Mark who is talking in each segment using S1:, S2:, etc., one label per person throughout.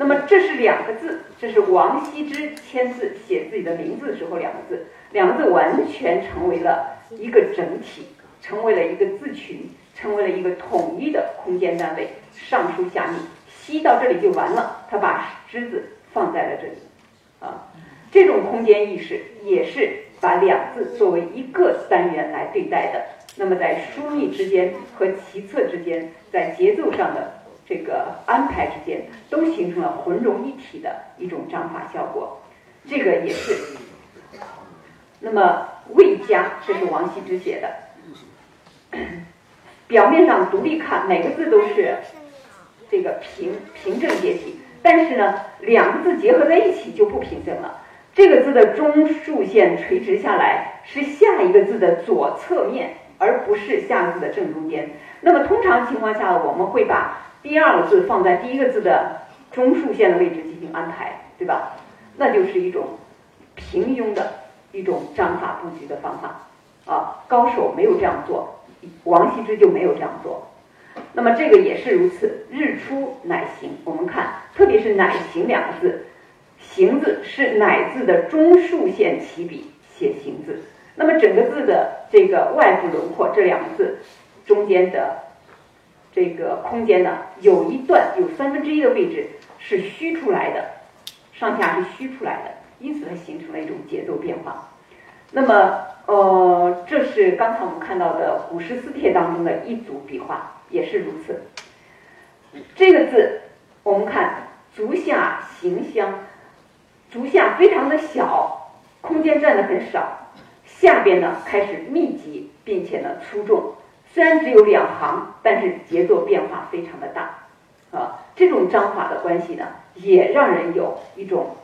S1: 那么这是两个字，这是王羲之签字写自己的名字的时候两个字，两个字完全成为了一个整体，成为了一个字群，成为了一个统一的空间单位。上书下密，西到这里就完了，他把之字放在了这里，啊，这种空间意识也是把两字作为一个单元来对待的。那么在疏密之间和齐策之间，在节奏上的这个安排之间，都形成了浑融一体的一种章法效果。这个也是。那么魏家，这是王羲之写的。表面上独立看，每个字都是这个平平正结体，但是呢，两个字结合在一起就不平正了。这个字的中竖线垂直下来，是下一个字的左侧面。而不是下个字的正中间。那么通常情况下，我们会把第二个字放在第一个字的中竖线的位置进行安排，对吧？那就是一种平庸的一种章法布局的方法啊。高手没有这样做，王羲之就没有这样做。那么这个也是如此，日出乃行。我们看，特别是“乃行”两个字，“行”字是“乃”字的中竖线起笔写“行”字。那么整个字的这个外部轮廓，这两个字中间的这个空间呢，有一段有三分之一的位置是虚出来的，上下是虚出来的，因此它形成了一种节奏变化。那么，呃，这是刚才我们看到的《古诗四帖》当中的一组笔画，也是如此。这个字，我们看“足下行香”，足下非常的小，空间占的很少。下边呢开始密集，并且呢粗重，虽然只有两行，但是节奏变化非常的大，啊，这种章法的关系呢，也让人有一种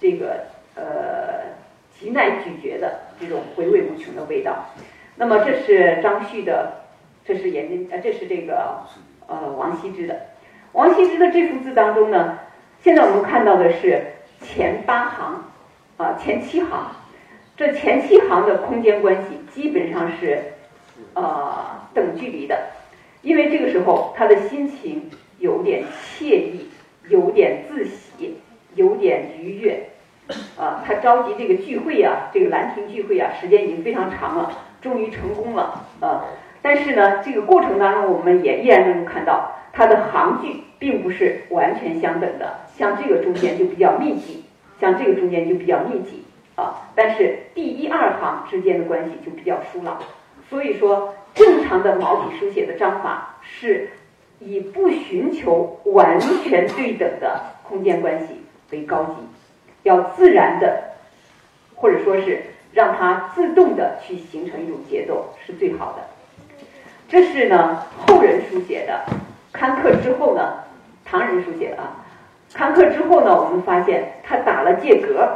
S1: 这个呃极耐咀嚼的这种回味无穷的味道。那么这是张旭的，这是颜真，呃，这是这个呃王羲之的。王羲之的这幅字当中呢，现在我们看到的是前八行，啊，前七行。这前七行的空间关系基本上是，呃，等距离的，因为这个时候他的心情有点惬意，有点自喜，有点愉悦，啊，他召集这个聚会呀，这个兰亭聚会啊，时间已经非常长了，终于成功了，啊，但是呢，这个过程当中，我们也依然能够看到他的行距并不是完全相等的，像这个中间就比较密集，像这个中间就比较密集。啊，但是第一二行之间的关系就比较疏朗，所以说正常的毛笔书写的章法是以不寻求完全对等的空间关系为高级，要自然的，或者说是让它自动的去形成一种节奏是最好的。这是呢后人书写的，刊刻之后呢，唐人书写的啊，刊刻之后呢，我们发现他打了借格。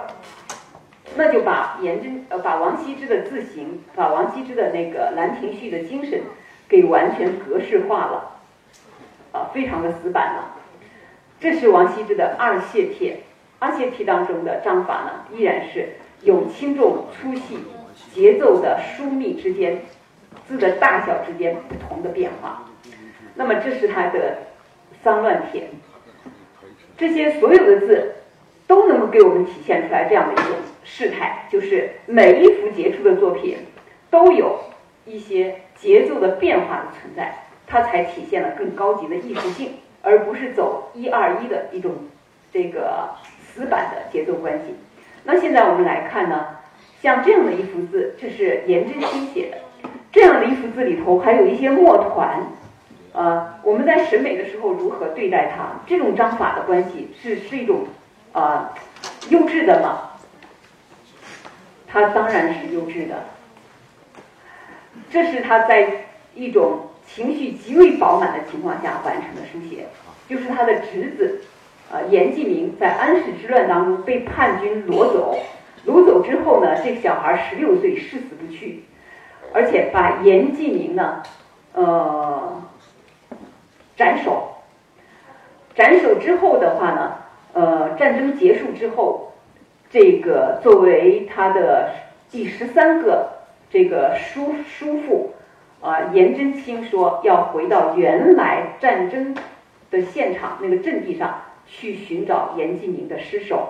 S1: 那就把颜真呃把王羲之的字形，把王羲之的那个《兰亭序》的精神给完全格式化了，啊，非常的死板了。这是王羲之的《二谢帖》，《二谢帖》当中的章法呢，依然是有轻重粗细、节奏的疏密之间、字的大小之间不同的变化。那么这是他的《丧乱帖》，这些所有的字都能够给我们体现出来这样的一种。事态就是每一幅杰出的作品都有一些节奏的变化的存在，它才体现了更高级的艺术性，而不是走一二一的一种这个死板的节奏关系。那现在我们来看呢，像这样的一幅字，这是颜真卿写的，这样的一幅字里头还有一些墨团，呃，我们在审美的时候如何对待它？这种章法的关系是是一种呃优质的吗？它当然是优质的，这是他在一种情绪极为饱满的情况下完成的书写，就是他的侄子，呃，严继明在安史之乱当中被叛军掳走，掳走之后呢，这个小孩十六岁誓死不去，而且把严继明呢，呃，斩首，斩首之后的话呢，呃，战争结束之后。这个作为他的第十三个这个叔叔父啊，颜真卿说要回到原来战争的现场那个阵地上去寻找严继明的尸首，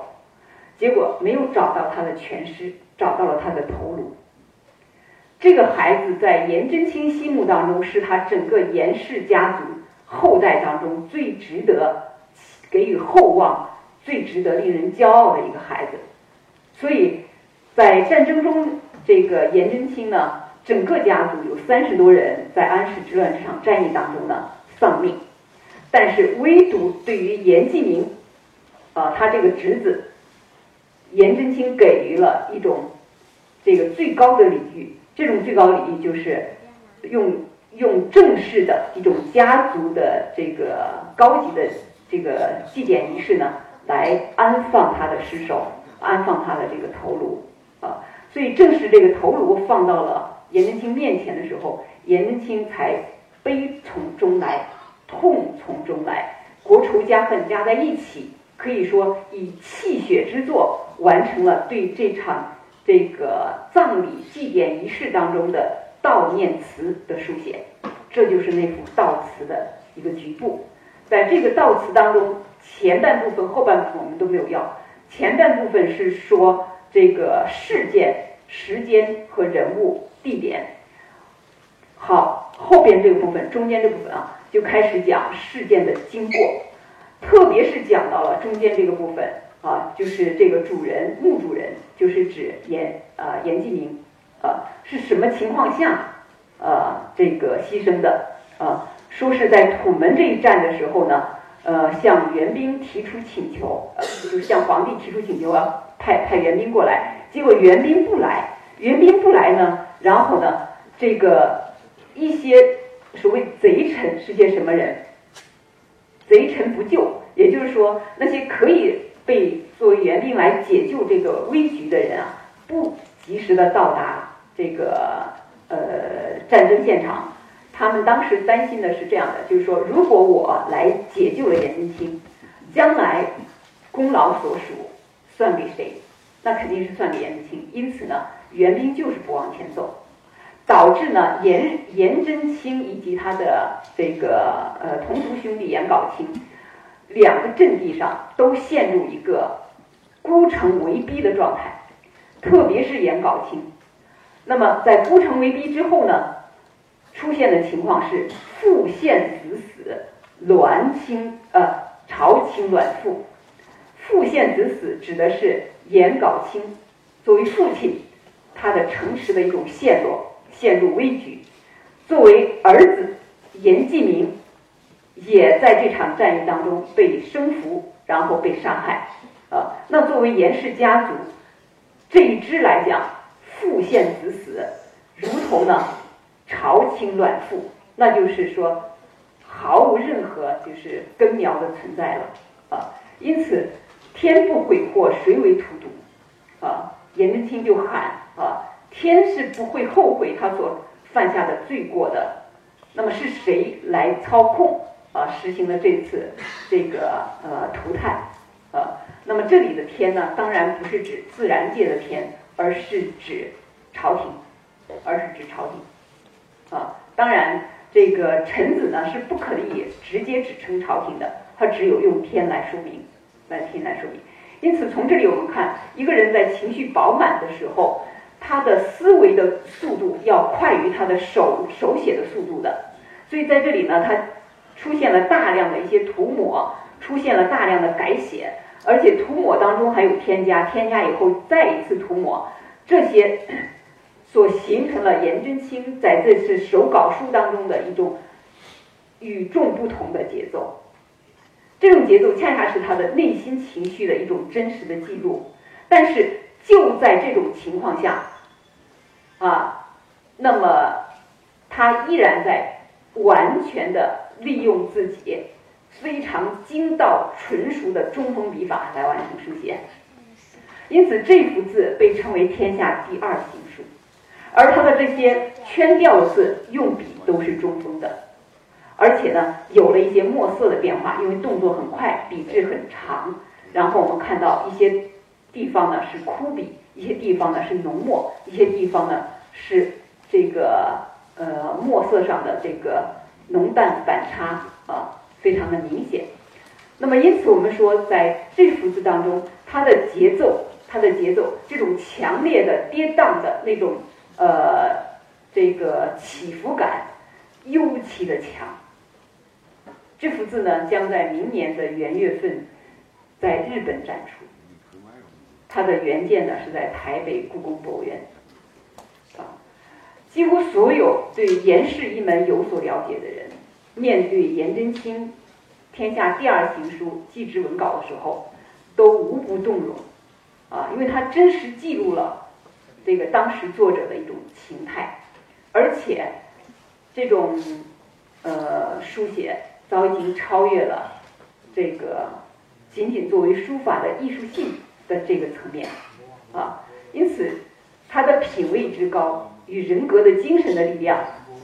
S1: 结果没有找到他的全尸，找到了他的头颅。这个孩子在颜真卿心目当中，是他整个颜氏家族后代当中最值得给予厚望、最值得令人骄傲的一个孩子。所以在战争中，这个颜真卿呢，整个家族有三十多人在安史之乱这场战役当中呢丧命。但是，唯独对于颜季明，啊，他这个侄子，颜真卿给予了一种这个最高的礼遇。这种最高礼遇就是用用正式的一种家族的这个高级的这个祭奠仪式呢，来安放他的尸首，安放他的这个头颅啊。所以，正是这个头颅放到了颜真卿面前的时候，颜真卿才悲从中来。痛从中来，国仇家恨加在一起，可以说以泣血之作完成了对这场这个葬礼祭奠仪式当中的悼念词的书写。这就是那幅悼词的一个局部。在这个悼词当中，前半部分、后半部分我们都没有要。前半部分是说这个事件、时间和人物、地点。好，后边这个部分，中间这部分啊。就开始讲事件的经过，特别是讲到了中间这个部分啊，就是这个主人墓主人，就是指严啊严继明啊是什么情况下啊这个牺牲的啊？说是在土门这一战的时候呢，呃向援兵提出请求，就是向皇帝提出请求啊，派派援兵过来，结果援兵不来，援兵不来呢，然后呢这个一些。所谓贼臣是些什么人？贼臣不救，也就是说，那些可以被作为援兵来解救这个危局的人啊，不及时的到达这个呃战争现场。他们当时担心的是这样的，就是说，如果我来解救了颜真卿，将来功劳所属算给谁？那肯定是算给颜真卿。因此呢，援兵就是不往前走。导致呢，颜颜真卿以及他的这个呃同族兄弟颜杲卿，两个阵地上都陷入一个孤城围逼的状态，特别是颜杲卿。那么在孤城围逼之后呢，出现的情况是父献子死，栾卿呃朝卿栾父。父献子死指的是颜杲卿作为父亲，他的城池的一种陷落。陷入危局，作为儿子严继明，也在这场战役当中被生俘，然后被杀害。啊，那作为严氏家族这一支来讲，父献子死，如同呢朝廷乱父，那就是说毫无任何就是根苗的存在了。啊，因此天不悔祸，谁为荼毒？啊，颜真卿就喊啊。天是不会后悔他所犯下的罪过的，那么是谁来操控啊？实行了这次这个呃涂炭啊？那么这里的天呢，当然不是指自然界的天，而是指朝廷，而是指朝廷啊。当然，这个臣子呢是不可以直接指称朝廷的，他只有用天来说明，来天来说明。因此，从这里我们看，一个人在情绪饱满的时候。他的思维的速度要快于他的手手写的速度的，所以在这里呢，他出现了大量的一些涂抹，出现了大量的改写，而且涂抹当中还有添加，添加以后再一次涂抹，这些所形成了颜真卿在这次手稿书当中的一种与众不同的节奏，这种节奏恰恰是他的内心情绪的一种真实的记录，但是就在这种情况下。啊，那么他依然在完全的利用自己非常精到纯熟的中锋笔法来完成书写，因此这幅字被称为天下第二行书，而他的这些圈调字用笔都是中锋的，而且呢有了一些墨色的变化，因为动作很快，笔质很长，然后我们看到一些地方呢是枯笔。一些地方呢是浓墨，一些地方呢是这个呃墨色上的这个浓淡反差啊，非常的明显。那么因此我们说，在这幅字当中，它的节奏，它的节奏，这种强烈的跌宕的那种呃这个起伏感，尤其的强。这幅字呢，将在明年的元月份在日本展出。它的原件呢是在台北故宫博物院。啊，几乎所有对颜氏一门有所了解的人，面对颜真卿天下第二行书《祭侄文稿》的时候，都无不动容。啊，因为它真实记录了这个当时作者的一种情态，而且这种呃书写。早已经超越了这个仅仅作为书法的艺术性的这个层面啊，因此他的品位之高与人格的精神的力量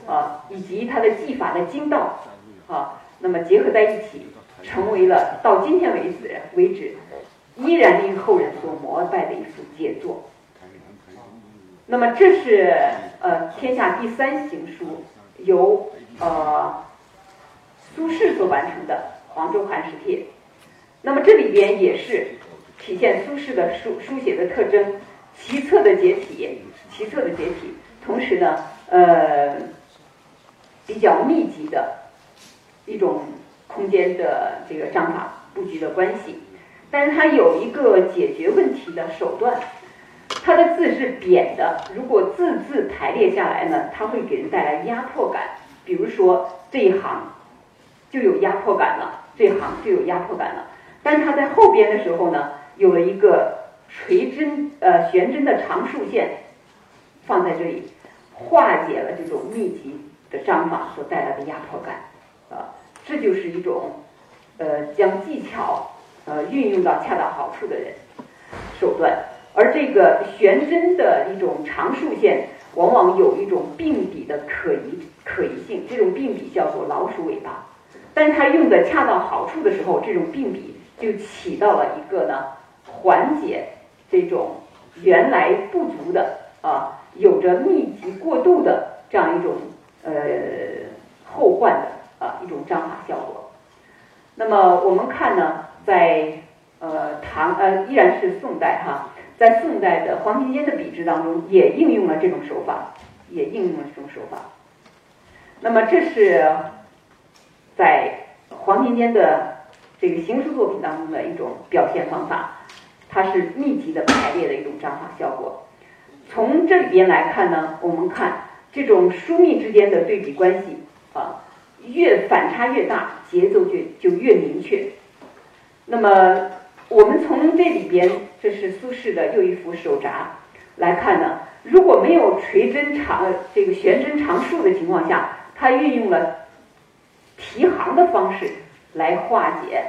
S1: 啊，以及他的技法的精到啊，那么结合在一起，成为了到今天为止为止依然令后人所膜拜的一幅杰作。那么这是呃天下第三行书，由呃。苏轼所完成的《黄州寒食帖》，那么这里边也是体现苏轼的书书写的特征，奇特的结体，奇特的结体，同时呢，呃，比较密集的一种空间的这个章法布局的关系，但是它有一个解决问题的手段，它的字是扁的，如果字字排列下来呢，它会给人带来压迫感，比如说这一行。就有压迫感了，这一行就有压迫感了。但是它在后边的时候呢，有了一个垂针呃悬针的长竖线放在这里，化解了这种密集的章法所带来的压迫感啊，这就是一种呃将技巧呃运用到恰到好处的人手段。而这个悬针的一种长竖线，往往有一种并笔的可疑可疑性，这种并笔叫做老鼠尾巴。但是它用的恰到好处的时候，这种并笔就起到了一个呢缓解这种原来不足的啊，有着密集过度的这样一种呃后患的啊一种章法效果。那么我们看呢，在呃唐呃依然是宋代哈，在宋代的黄庭坚的笔致当中，也应用了这种手法，也应用了这种手法。那么这是。在黄庭坚的这个行书作品当中的一种表现方法，它是密集的排列的一种章法效果。从这里边来看呢，我们看这种疏密之间的对比关系啊，越反差越大，节奏就就越明确。那么我们从这里边，这是苏轼的又一幅手札来看呢，如果没有垂针长这个悬针长竖的情况下，他运用了。提行的方式来化解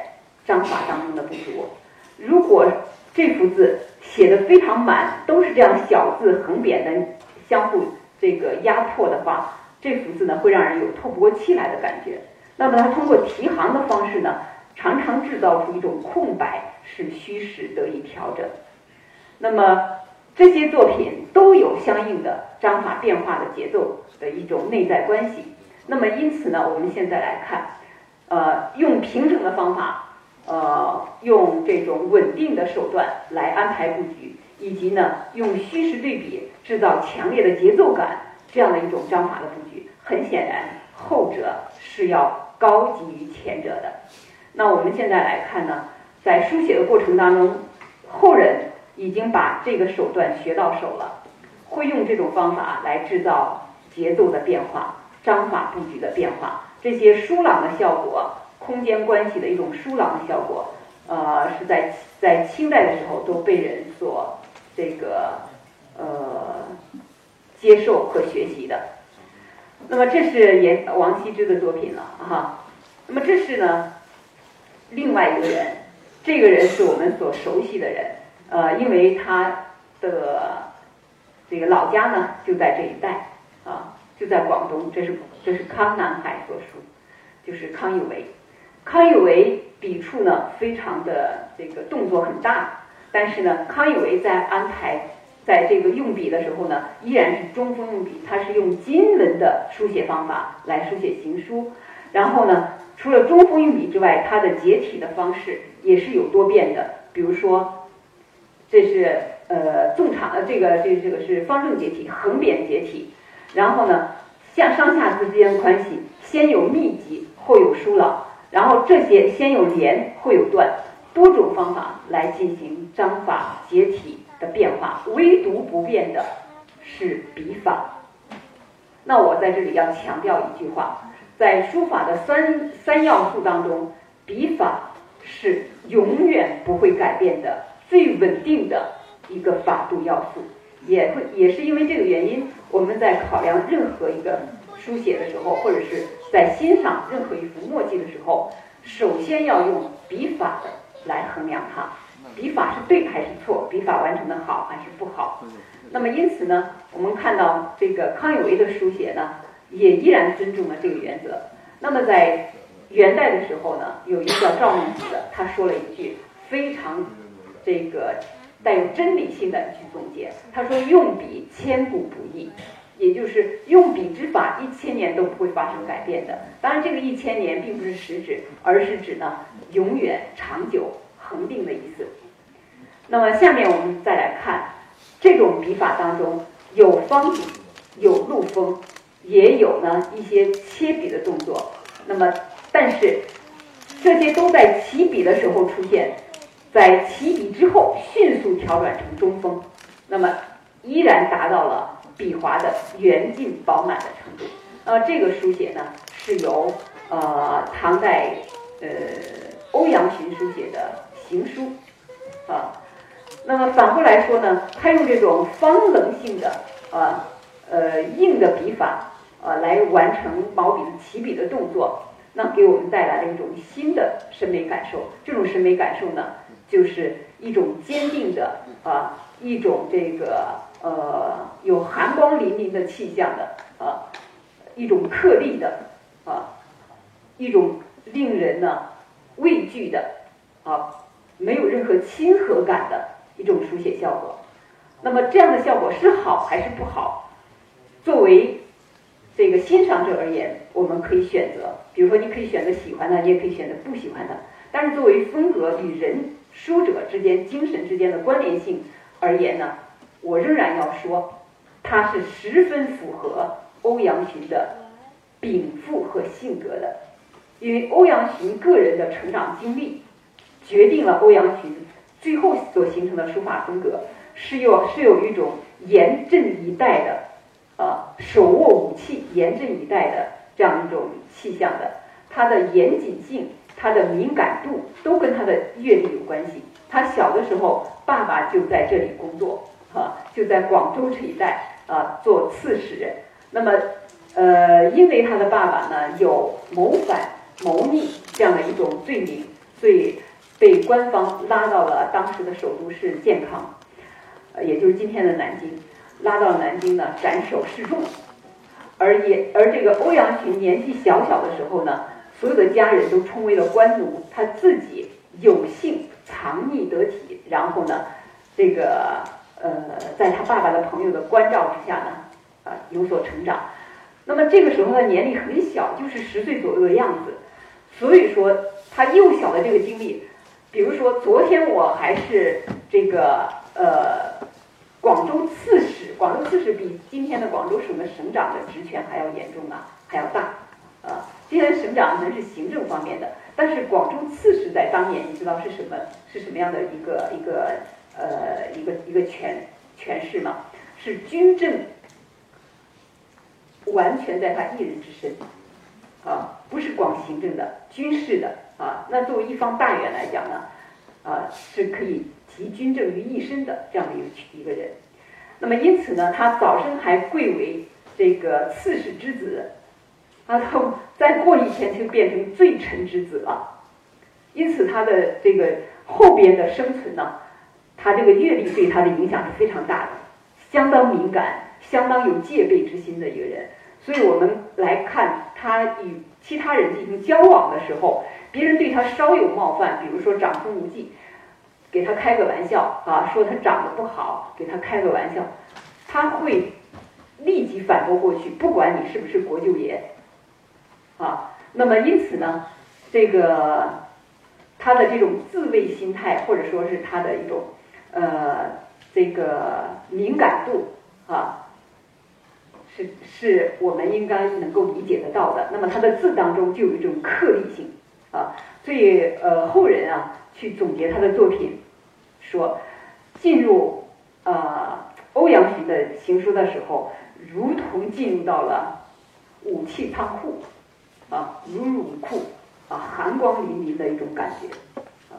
S1: 章法当中的不足。如果这幅字写的非常满，都是这样小字横扁的相互这个压迫的话，这幅字呢会让人有透不过气来的感觉。那么它通过提行的方式呢，常常制造出一种空白，使虚实得以调整。那么这些作品都有相应的章法变化的节奏的一种内在关系。那么，因此呢，我们现在来看，呃，用平整的方法，呃，用这种稳定的手段来安排布局，以及呢，用虚实对比制造强烈的节奏感，这样的一种章法的布局，很显然，后者是要高级于前者的。那我们现在来看呢，在书写的过程当中，后人已经把这个手段学到手了，会用这种方法来制造节奏的变化。章法布局的变化，这些疏朗的效果，空间关系的一种疏朗的效果，呃，是在在清代的时候都被人所这个呃接受和学习的。那么这是颜王羲之的作品了哈。那么这是呢另外一个人，这个人是我们所熟悉的人，呃，因为他的这个老家呢就在这一带啊。就在广东，这是这是康南海所书，就是康有为。康有为笔触呢，非常的这个动作很大，但是呢，康有为在安排在这个用笔的时候呢，依然是中锋用笔，他是用金文的书写方法来书写行书。然后呢，除了中锋用笔之外，他的解体的方式也是有多变的。比如说，这是呃纵长呃这个这这个是方正解体、横扁解体。然后呢，向上下之间关系，先有密集，后有疏朗。然后这些先有连，后有断，多种方法来进行章法解体的变化。唯独不变的是笔法。那我在这里要强调一句话，在书法的三三要素当中，笔法是永远不会改变的、最稳定的一个法度要素。也会也是因为这个原因，我们在考量任何一个书写的时候，或者是在欣赏任何一幅墨迹的时候，首先要用笔法的来衡量它，笔法是对还是错，笔法完成的好还是不好。那么因此呢，我们看到这个康有为的书写呢，也依然尊重了这个原则。那么在元代的时候呢，有一个叫赵孟頫的，他说了一句非常这个。带有真理性的去总结，他说：“用笔千古不易，也就是用笔之法一千年都不会发生改变的。当然，这个一千年并不是实指，而是指呢永远、长久、恒定的意思。那么，下面我们再来看这种笔法当中有方笔，有露锋，也有呢一些切笔的动作。那么，但是这些都在起笔的时候出现。”在起笔之后，迅速调转成中锋，那么依然达到了笔划的圆劲饱满的程度。那么这个书写呢，是由呃唐代呃欧阳询书写的行书啊。那么反过来说呢，他用这种方棱性的啊呃硬的笔法啊来完成毛笔的起笔的动作，那给我们带来了一种新的审美感受。这种审美感受呢。就是一种坚定的啊，一种这个呃有寒光凛凛的气象的啊，一种克力的啊，一种令人呢畏惧的啊，没有任何亲和感的一种书写效果。那么这样的效果是好还是不好？作为这个欣赏者而言，我们可以选择，比如说你可以选择喜欢的，你也可以选择不喜欢的。但是作为风格与人。书者之间、精神之间的关联性而言呢，我仍然要说，它是十分符合欧阳询的禀赋和性格的，因为欧阳询个人的成长经历，决定了欧阳询最后所形成的书法风格是有是有一种严阵以待的，啊，手握武器、严阵以待的这样一种气象的，它的严谨性。他的敏感度都跟他的阅历有关系。他小的时候，爸爸就在这里工作，哈，就在广州这一带啊做刺史。那么，呃，因为他的爸爸呢有谋反、谋逆这样的一种罪名，所以被官方拉到了当时的首都是健康，呃，也就是今天的南京，拉到南京呢斩首示众。而也而这个欧阳询年纪小小的时候呢。所有的家人都称为了官奴，他自己有幸藏匿得体，然后呢，这个呃，在他爸爸的朋友的关照之下呢，啊，有所成长。那么这个时候他年龄很小，就是十岁左右的样子。所以说他幼小的这个经历，比如说昨天我还是这个呃广州，广州刺史比今天的广州省的省长的职权还要严重啊，还要大啊。今天省长可能是行政方面的，但是广州刺史在当年，你知道是什么？是什么样的一个一个呃一个一个权权势吗？是军政完全在他一人之身啊，不是光行政的，军事的啊。那作为一方大员来讲呢，啊是可以集军政于一身的这样的一个一个人。那么因此呢，他早生还贵为这个刺史之子。啊，他再过一天就变成罪臣之子了，因此他的这个后边的生存呢，他这个阅历对他的影响是非常大的，相当敏感，相当有戒备之心的一个人。所以我们来看他与其他人进行交往的时候，别人对他稍有冒犯，比如说长孙无忌，给他开个玩笑啊，说他长得不好，给他开个玩笑，他会立即反驳过去，不管你是不是国舅爷。啊，那么因此呢，这个他的这种自卫心态，或者说是他的一种呃这个敏感度啊，是是我们应该能够理解得到的。那么他的字当中就有一种颗粒性啊，所以呃后人啊去总结他的作品，说进入呃欧阳询的行书的时候，如同进入到了。武器仓库，啊，如入武库，啊，寒光凛凛的一种感觉，啊，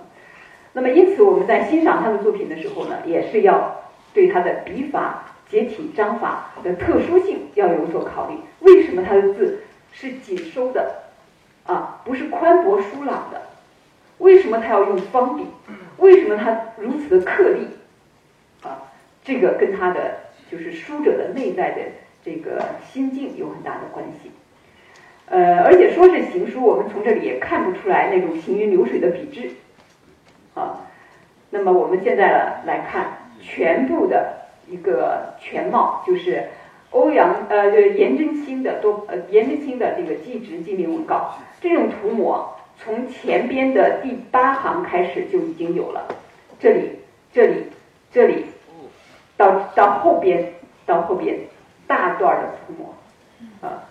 S1: 那么因此我们在欣赏他的作品的时候呢，也是要对他的笔法、结体、章法的特殊性要有所考虑。为什么他的字是紧收的，啊，不是宽博疏朗的？为什么他要用方笔？为什么他如此的刻力？啊，这个跟他的就是书者的内在的。这个心境有很大的关系，呃，而且说是行书，我们从这里也看不出来那种行云流水的笔致，啊，那么我们现在来看全部的一个全貌，就是欧阳呃颜真卿的多呃颜真卿的这个祭侄记名文稿，这种涂抹从前边的第八行开始就已经有了，这里这里这里到到后边到后边。大段的涂抹，啊，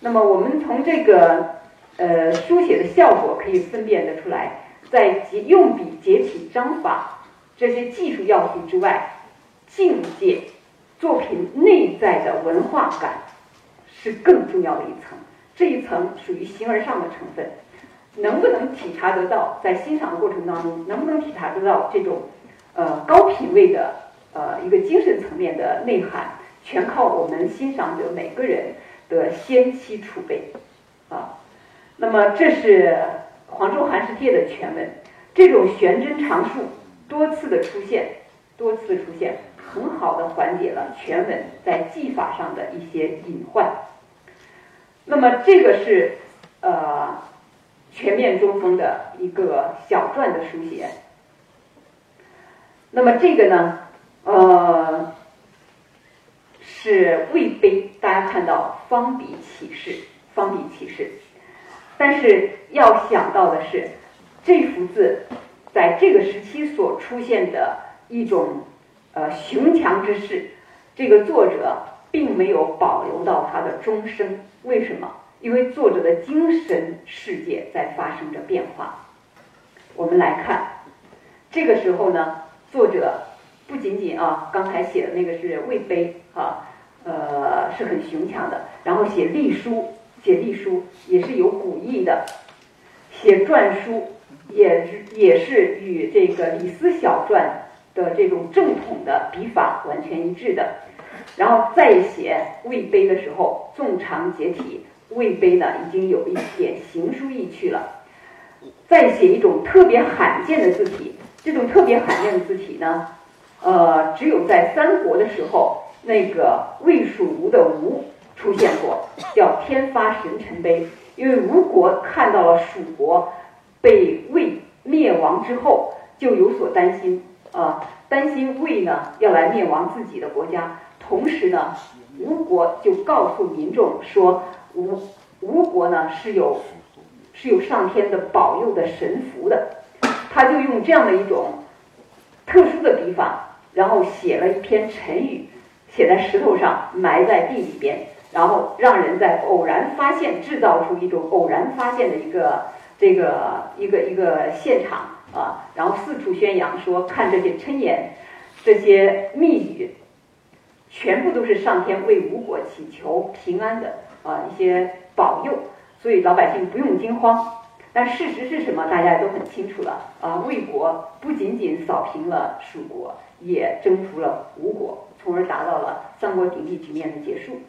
S1: 那么我们从这个呃书写的效果可以分辨得出来，在用笔、结体、章法这些技术要素之外，境界作品内在的文化感是更重要的一层。这一层属于形而上的成分，能不能体察得到，在欣赏的过程当中，能不能体察得到这种呃高品位的呃一个精神层面的内涵？全靠我们欣赏者每个人的先期储备啊。那么这是《黄州寒食帖》的全文，这种悬针长竖多次的出现，多次出现，很好的缓解了全文在技法上的一些隐患。那么这个是呃全面中锋的一个小篆的书写。那么这个呢，呃。是魏碑，大家看到方笔起势，方笔起势。但是要想到的是，这幅字在这个时期所出现的一种呃雄强之势，这个作者并没有保留到他的终生。为什么？因为作者的精神世界在发生着变化。我们来看，这个时候呢，作者不仅仅啊，刚才写的那个是魏碑啊。呃，是很雄强的。然后写隶书，写隶书也是有古意的。写篆书也是也是与这个李斯小篆的这种正统的笔法完全一致的。然后再写魏碑的时候，纵长结体，魏碑呢已经有一点行书意趣了。再写一种特别罕见的字体，这种特别罕见的字体呢，呃，只有在三国的时候。那个魏蜀吴的吴出现过，叫天发神辰碑，因为吴国看到了蜀国被魏灭亡之后，就有所担心啊，担心魏呢要来灭亡自己的国家。同时呢，吴国就告诉民众说，吴吴国呢是有是有上天的保佑的神符的，他就用这样的一种特殊的笔法，然后写了一篇成语。写在石头上，埋在地里边，然后让人在偶然发现，制造出一种偶然发现的一个这个一个一个现场啊，然后四处宣扬说，看这些称言，这些密语，全部都是上天为吴国祈求平安的啊一些保佑，所以老百姓不用惊慌。但事实是什么？大家也都很清楚了啊，魏国不仅仅扫平了蜀国，也征服了吴国。从而达到了三国鼎立局面的结束。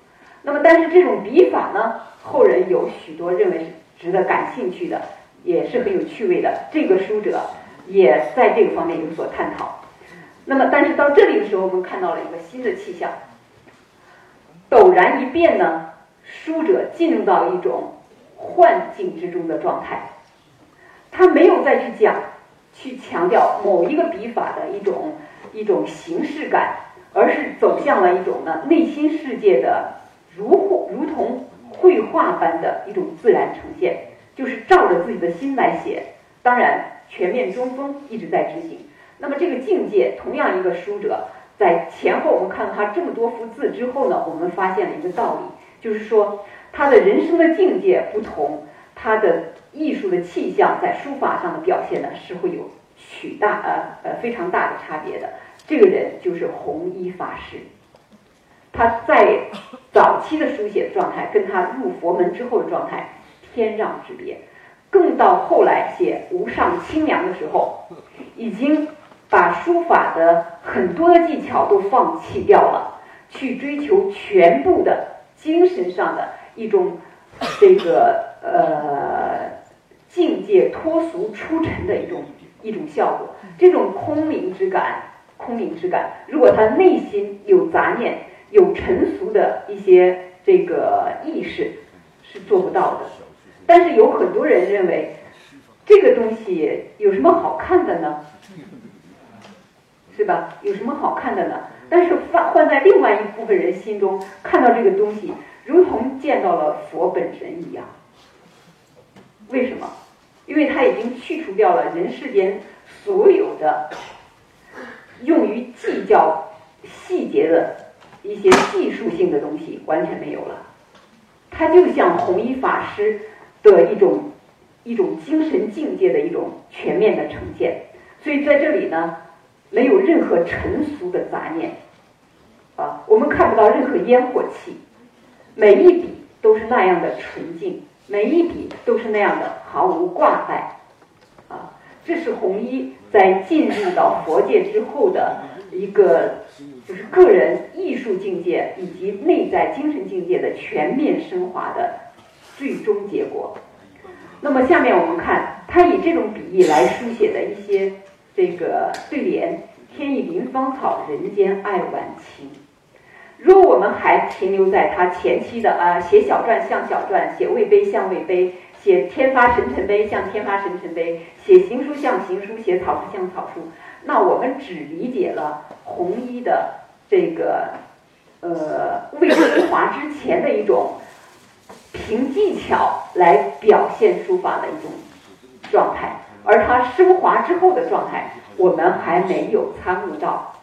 S1: 那么，但是这种笔法呢，后人有许多认为值得感兴趣的，也是很有趣味的。这个书者也在这个方面有所探讨。那么，但是到这里的时候，我们看到了一个新的气象。陡然一变呢，书者进入到一种幻境之中的状态，他没有再去讲、去强调某一个笔法的一种一种形式感。而是走向了一种呢内心世界的如如同绘画般的一种自然呈现，就是照着自己的心来写。当然，全面中锋一直在执行。那么这个境界，同样一个书者，在前后我们看到他这么多幅字之后呢，我们发现了一个道理，就是说他的人生的境界不同，他的艺术的气象在书法上的表现呢是会有许大呃呃非常大的差别的。这个人就是弘一法师，他在早期的书写状态跟他入佛门之后的状态天壤之别，更到后来写无上清凉的时候，已经把书法的很多的技巧都放弃掉了，去追求全部的精神上的一种这个呃境界脱俗出尘的一种一种效果，这种空灵之感。空灵之感，如果他内心有杂念、有尘俗的一些这个意识，是做不到的。但是有很多人认为，这个东西有什么好看的呢？是吧？有什么好看的呢？但是换换在另外一部分人心中，看到这个东西，如同见到了佛本人一样。为什么？因为他已经去除掉了人世间所有的。用于计较细节的一些技术性的东西完全没有了，它就像弘一法师的一种一种精神境界的一种全面的呈现。所以在这里呢，没有任何尘俗的杂念啊，我们看不到任何烟火气，每一笔都是那样的纯净，每一笔都是那样的毫无挂碍啊。这是弘一。在进入到佛界之后的一个，就是个人艺术境界以及内在精神境界的全面升华的最终结果。那么下面我们看他以这种笔意来书写的一些这个对联：“天意临芳草，人间爱晚晴。”如果我们还停留在他前期的啊，写小篆像小篆，写魏碑像魏碑。写天发神辰碑像天发神辰碑，写行书像行书，写草书像草书。那我们只理解了弘一的这个呃未升华之前的一种凭技巧来表现书法的一种状态，而他升华之后的状态，我们还没有参悟到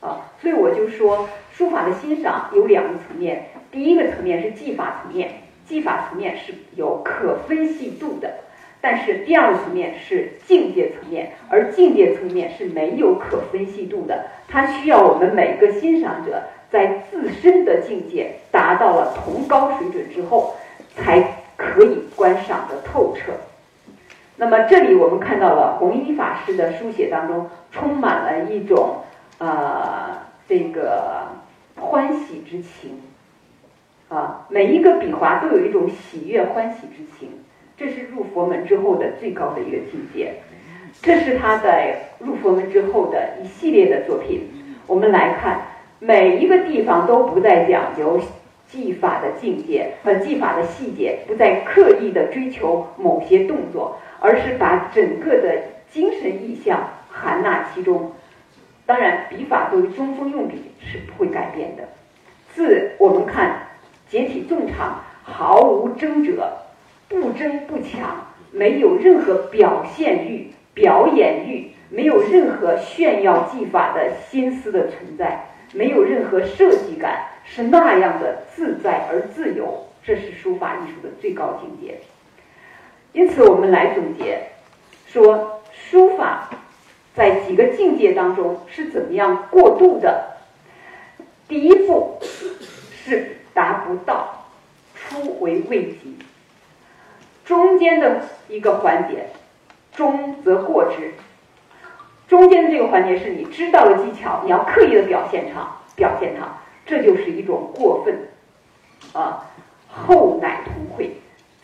S1: 啊。所以我就说，书法的欣赏有两个层面，第一个层面是技法层面。技法层面是有可分析度的，但是第二个层面是境界层面，而境界层面是没有可分析度的。它需要我们每个欣赏者在自身的境界达到了同高水准之后，才可以观赏的透彻。那么这里我们看到了弘一法师的书写当中，充满了一种呃这个欢喜之情。啊，每一个笔划都有一种喜悦欢喜之情，这是入佛门之后的最高的一个境界。这是他在入佛门之后的一系列的作品。我们来看，每一个地方都不再讲究技法的境界和技法的细节，不再刻意的追求某些动作，而是把整个的精神意象含纳其中。当然，笔法作为中锋用笔是不会改变的。字，我们看。结体纵长，毫无争者，不争不抢，没有任何表现欲、表演欲，没有任何炫耀技法的心思的存在，没有任何设计感，是那样的自在而自由。这是书法艺术的最高境界。因此，我们来总结说，书法在几个境界当中是怎么样过渡的。第一步是。达不到，初为未及。中间的一个环节，中则过之。中间的这个环节是你知道了技巧，你要刻意的表现它，表现它，这就是一种过分，啊，后乃通会。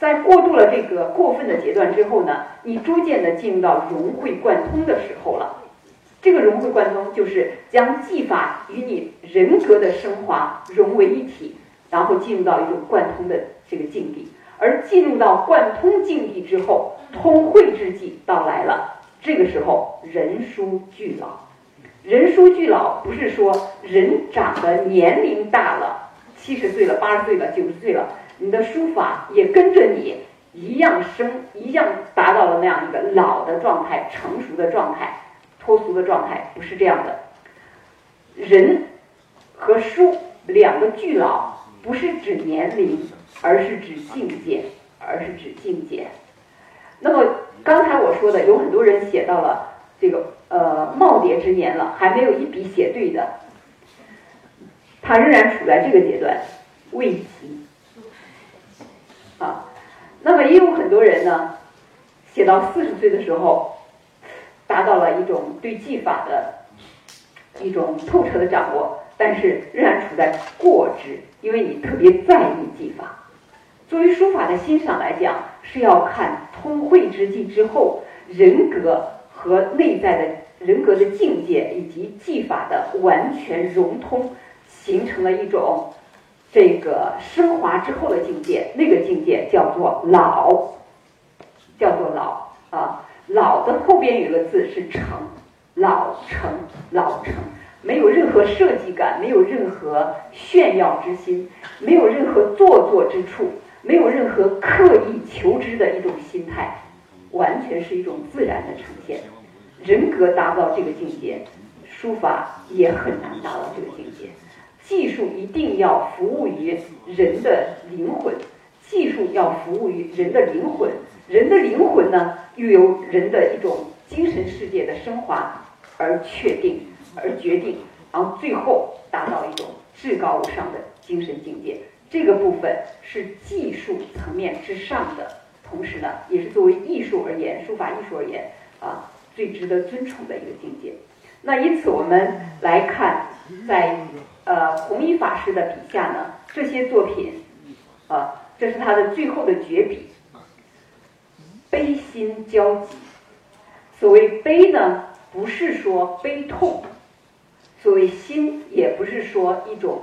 S1: 在过渡了这个过分的阶段之后呢，你逐渐的进入到融会贯通的时候了。这个融会贯通就是将技法与你人格的升华融为一体。然后进入到一种贯通的这个境地，而进入到贯通境地之后，通会之际到来了。这个时候，人书俱老。人书俱老不是说人长的年龄大了，七十岁了、八十岁了、九十岁了，你的书法也跟着你一样生，一样达到了那样一个老的状态、成熟的状态、脱俗的状态，不是这样的。人和书两个巨老，不是指年龄，而是指境界，而是指境界。那么刚才我说的，有很多人写到了这个呃耄耋之年了，还没有一笔写对的，他仍然处在这个阶段，未及。啊，那么也有很多人呢，写到四十岁的时候，达到了一种对技法的一种透彻的掌握，但是仍然处在过之，因为你特别在意技法。作为书法的欣赏来讲，是要看通会之际之后，人格和内在的人格的境界以及技法的完全融通，形成了一种。这个升华之后的境界，那个境界叫做老，叫做老啊。老的后边有个字是成，老成，老成，没有任何设计感，没有任何炫耀之心，没有任何做作之处，没有任何刻意求知的一种心态，完全是一种自然的呈现。人格达不到这个境界，书法也很难达到这个境界。技术一定要服务于人的灵魂，技术要服务于人的灵魂，人的灵魂呢，又由人的一种精神世界的升华而确定而决定，然后最后达到一种至高无上的精神境界。这个部分是技术层面之上的，同时呢，也是作为艺术而言，书法艺术而言啊，最值得尊崇的一个境界。那因此，我们来看在。呃，弘一法师的笔下呢，这些作品，啊，这是他的最后的绝笔，悲心交集。所谓悲呢，不是说悲痛；所谓心，也不是说一种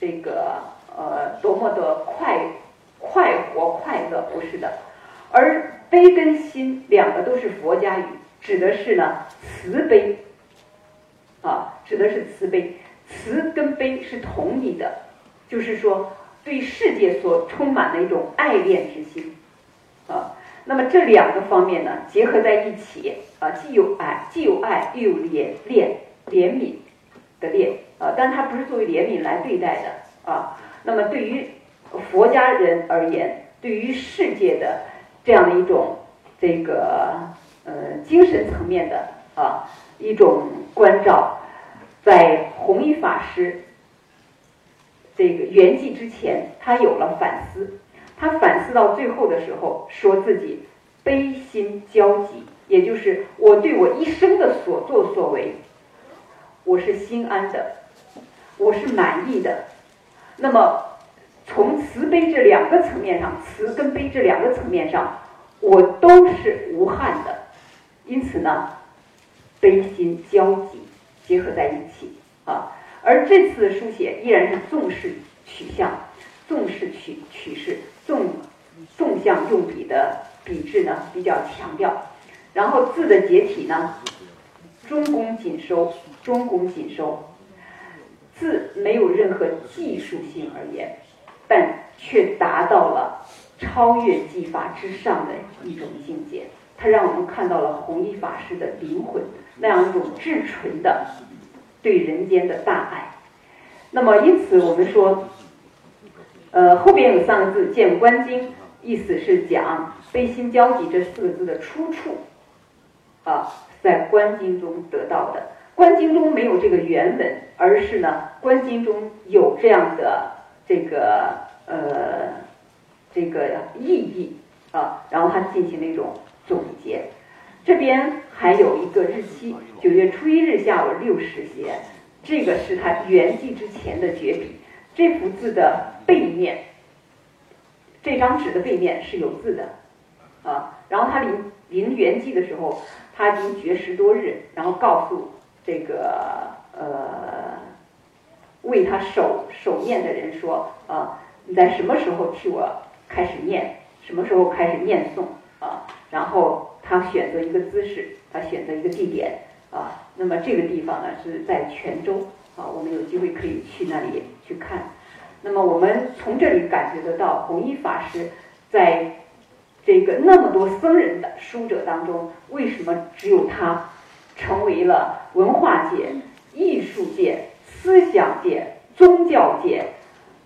S1: 这个呃多么的快快活快乐，不是的。而悲跟心两个都是佛家语，指的是呢慈悲，啊，指的是慈悲。慈跟悲是同义的，就是说对世界所充满的一种爱恋之心，啊，那么这两个方面呢结合在一起，啊，既有爱，既有爱，又有怜怜怜悯的怜，啊，但它不是作为怜悯来对待的，啊，那么对于佛家人而言，对于世界的这样的一种这个呃精神层面的啊一种关照。在弘一法师这个圆寂之前，他有了反思。他反思到最后的时候，说自己悲心交集，也就是我对我一生的所作所为，我是心安的，我是满意的。那么，从慈悲这两个层面上，慈跟悲这两个层面上，我都是无憾的。因此呢，悲心交集。结合在一起啊，而这次书写依然是纵式取向，纵式取取势，纵纵向用笔的笔致呢比较强调，然后字的结体呢中宫紧收，中宫紧收，字没有任何技术性而言，但却达到了超越技法之上的一种境界。它让我们看到了弘一法师的灵魂。那样一种至纯的对人间的大爱，那么因此我们说，呃后边有三个字“见观经”，意思是讲悲心交集这四个字的出处，啊，在观经中得到的。观经中没有这个原文，而是呢观经中有这样的这个呃这个意义啊，然后他进行了一种总结。这边还有一个日期，九月初一日下午六时写，这个是他圆寂之前的绝笔。这幅字的背面，这张纸的背面是有字的，啊，然后他临临圆寂的时候，他已经绝食多日，然后告诉这个呃为他守守念的人说，啊，你在什么时候替我开始念？什么时候开始念诵？啊，然后。他选择一个姿势，他选择一个地点啊。那么这个地方呢是在泉州啊，我们有机会可以去那里去看。那么我们从这里感觉得到，弘一法师在这个那么多僧人的书者当中，为什么只有他成为了文化界、艺术界、思想界、宗教界，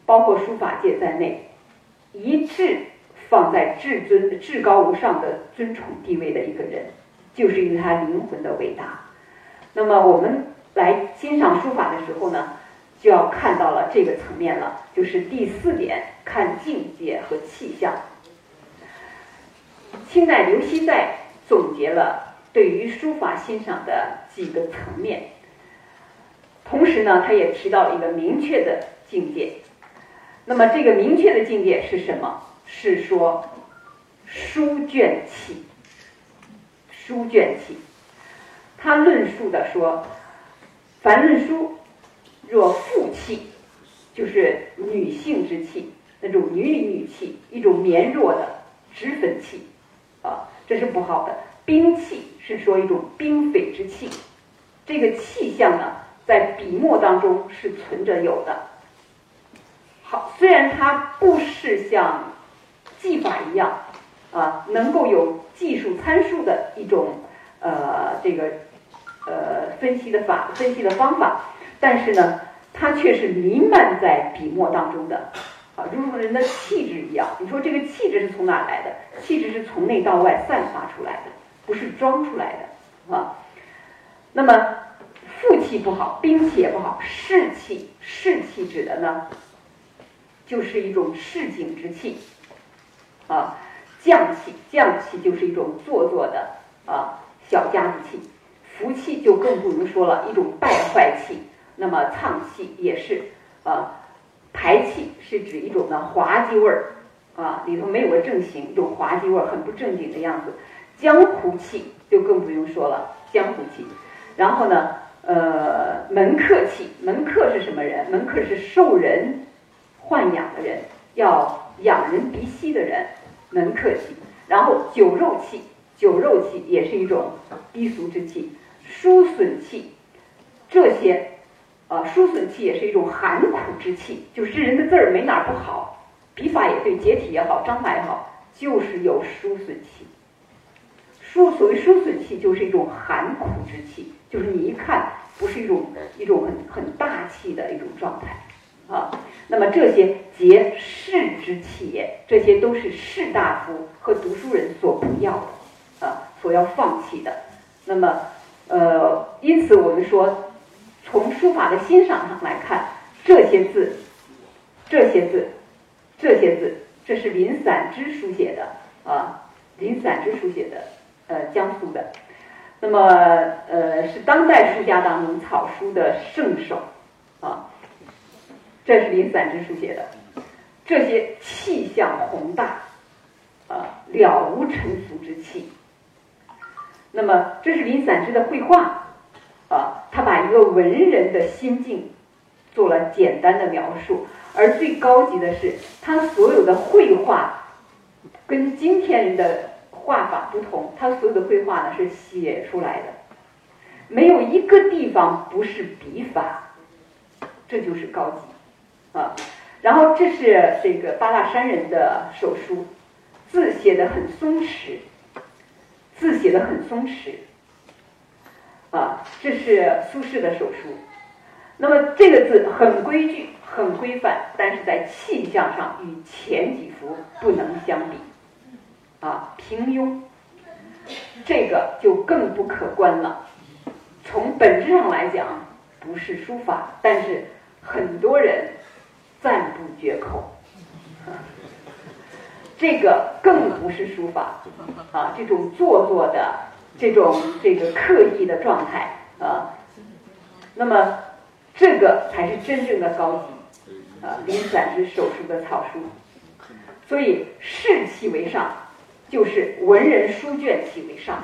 S1: 包括书法界在内，一致放在至尊、至高无上的尊崇地位的一个人，就是因为他灵魂的伟大。那么我们来欣赏书法的时候呢？就要看到了这个层面了，就是第四点，看境界和气象。清代刘熙载总结了对于书法欣赏的几个层面，同时呢，他也提到了一个明确的境界。那么这个明确的境界是什么？是说书卷气。书卷气，他论述的说，凡论书。若负气，就是女性之气，那种女女气，一种绵弱的脂粉气，啊，这是不好的。兵气是说一种兵匪之气，这个气象呢，在笔墨当中是存着有的。好，虽然它不是像技法一样，啊，能够有技术参数的一种呃这个呃分析的法分析的方法。但是呢，它却是弥漫在笔墨当中的，啊，如同人的气质一样。你说这个气质是从哪来的？气质是从内到外散发出来的，不是装出来的，啊。那么负气不好，兵气也不好，士气，士气指的呢，就是一种市井之气，啊，将气，将气就是一种做作的啊小家子气，福气就更不用说了，一种败坏气。那么藏气也是，啊，排气是指一种的滑稽味儿，啊，里头没有个正形，一种滑稽味儿，很不正经的样子。江湖气就更不用说了，江湖气。然后呢，呃，门客气，门客是什么人？门客是受人豢养的人，要养人鼻息的人，门客气。然后酒肉气，酒肉气也是一种低俗之气，书损气，这些。啊，书损气也是一种寒苦之气，就是这人的字儿没哪儿不好，笔法也对，结体也好，章法也好，就是有书损气。书所谓书损气，就是一种寒苦之气，就是你一看不是一种一种很很大气的一种状态啊。那么这些结士之气也，这些都是士大夫和读书人所不要的啊，所要放弃的。那么呃，因此我们说。从书法的欣赏上来看，这些字，这些字，这些字，这是林散之书写的啊，林散之书写的，呃，江苏的，那么呃是当代书家当中草书的圣手，这是林散之书写的，这些气象宏大，啊，了无尘俗之气。那么这是林散之的绘画。啊，他把一个文人的心境做了简单的描述，而最高级的是，他所有的绘画跟今天人的画法不同，他所有的绘画呢是写出来的，没有一个地方不是笔法，这就是高级啊。然后这是这个八大山人的手书，字写的很松弛，字写的很松弛。啊，这是苏轼的手书。那么这个字很规矩、很规范，但是在气象上与前几幅不能相比，啊，平庸，这个就更不可观了。从本质上来讲，不是书法，但是很多人赞不绝口。这个更不是书法，啊，这种做作的。这种这个刻意的状态啊，那么这个才是真正的高级啊，林散之手书的草书。所以士气为上，就是文人书卷气为上，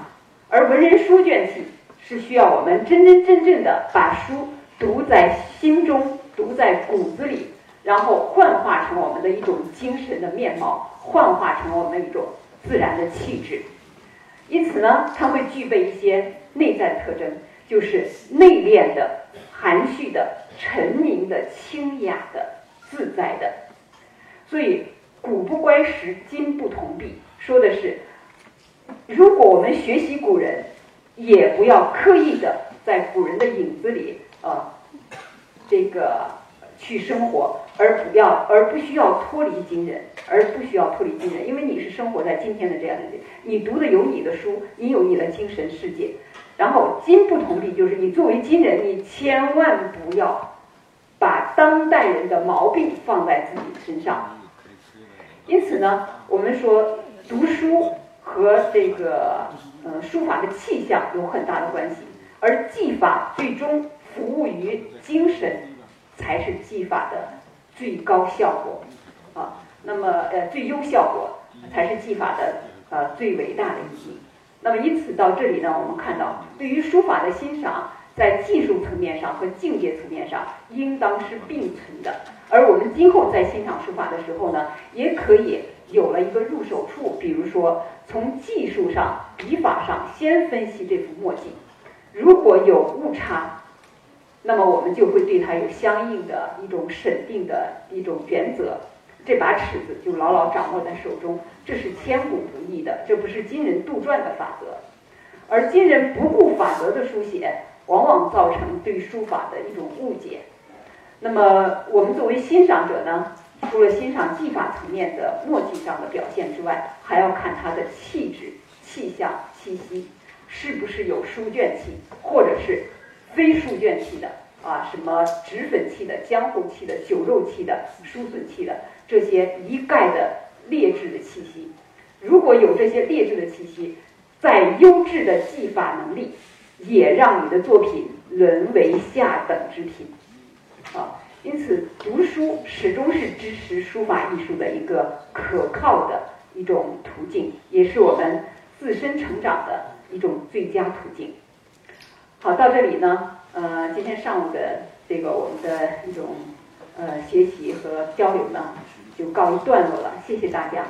S1: 而文人书卷气是需要我们真真正正的把书读在心中，读在骨子里，然后幻化成我们的一种精神的面貌，幻化成我们一种自然的气质。因此呢，它会具备一些内在特征，就是内敛的、含蓄的、沉凝的、清雅的、自在的。所以古不乖时，今不同弊，说的是，如果我们学习古人，也不要刻意的在古人的影子里呃，这个。去生活，而不要，而不需要脱离今人，而不需要脱离今人，因为你是生活在今天的这样的人，你读的有你的书，你有你的精神世界。然后今不同理，就是你作为今人，你千万不要把当代人的毛病放在自己身上。因此呢，我们说读书和这个呃书法的气象有很大的关系，而技法最终服务于精神。才是技法的最高效果啊，那么呃最优效果才是技法的呃最伟大的意义。那么因此到这里呢，我们看到对于书法的欣赏，在技术层面上和境界层面上应当是并存的。而我们今后在欣赏书法的时候呢，也可以有了一个入手处，比如说从技术上、笔法上先分析这幅墨迹，如果有误差。那么我们就会对它有相应的一种审定的一种原则，这把尺子就牢牢掌握在手中，这是千古不易的，这不是今人杜撰的法则，而今人不顾法则的书写，往往造成对书法的一种误解。那么我们作为欣赏者呢，除了欣赏技法层面的墨迹上的表现之外，还要看它的气质、气象、气息，是不是有书卷气，或者是。非书卷气的啊，什么脂粉气的、浆糊气的、酒肉气的、疏损气的，这些一概的劣质的气息。如果有这些劣质的气息，再优质的技法能力，也让你的作品沦为下等之品。啊，因此读书始终是支持书法艺术的一个可靠的一种途径，也是我们自身成长的一种最佳途径。好，到这里呢，呃，今天上午的这个我们的一种呃学习和交流呢，就告一段落了。谢谢大家。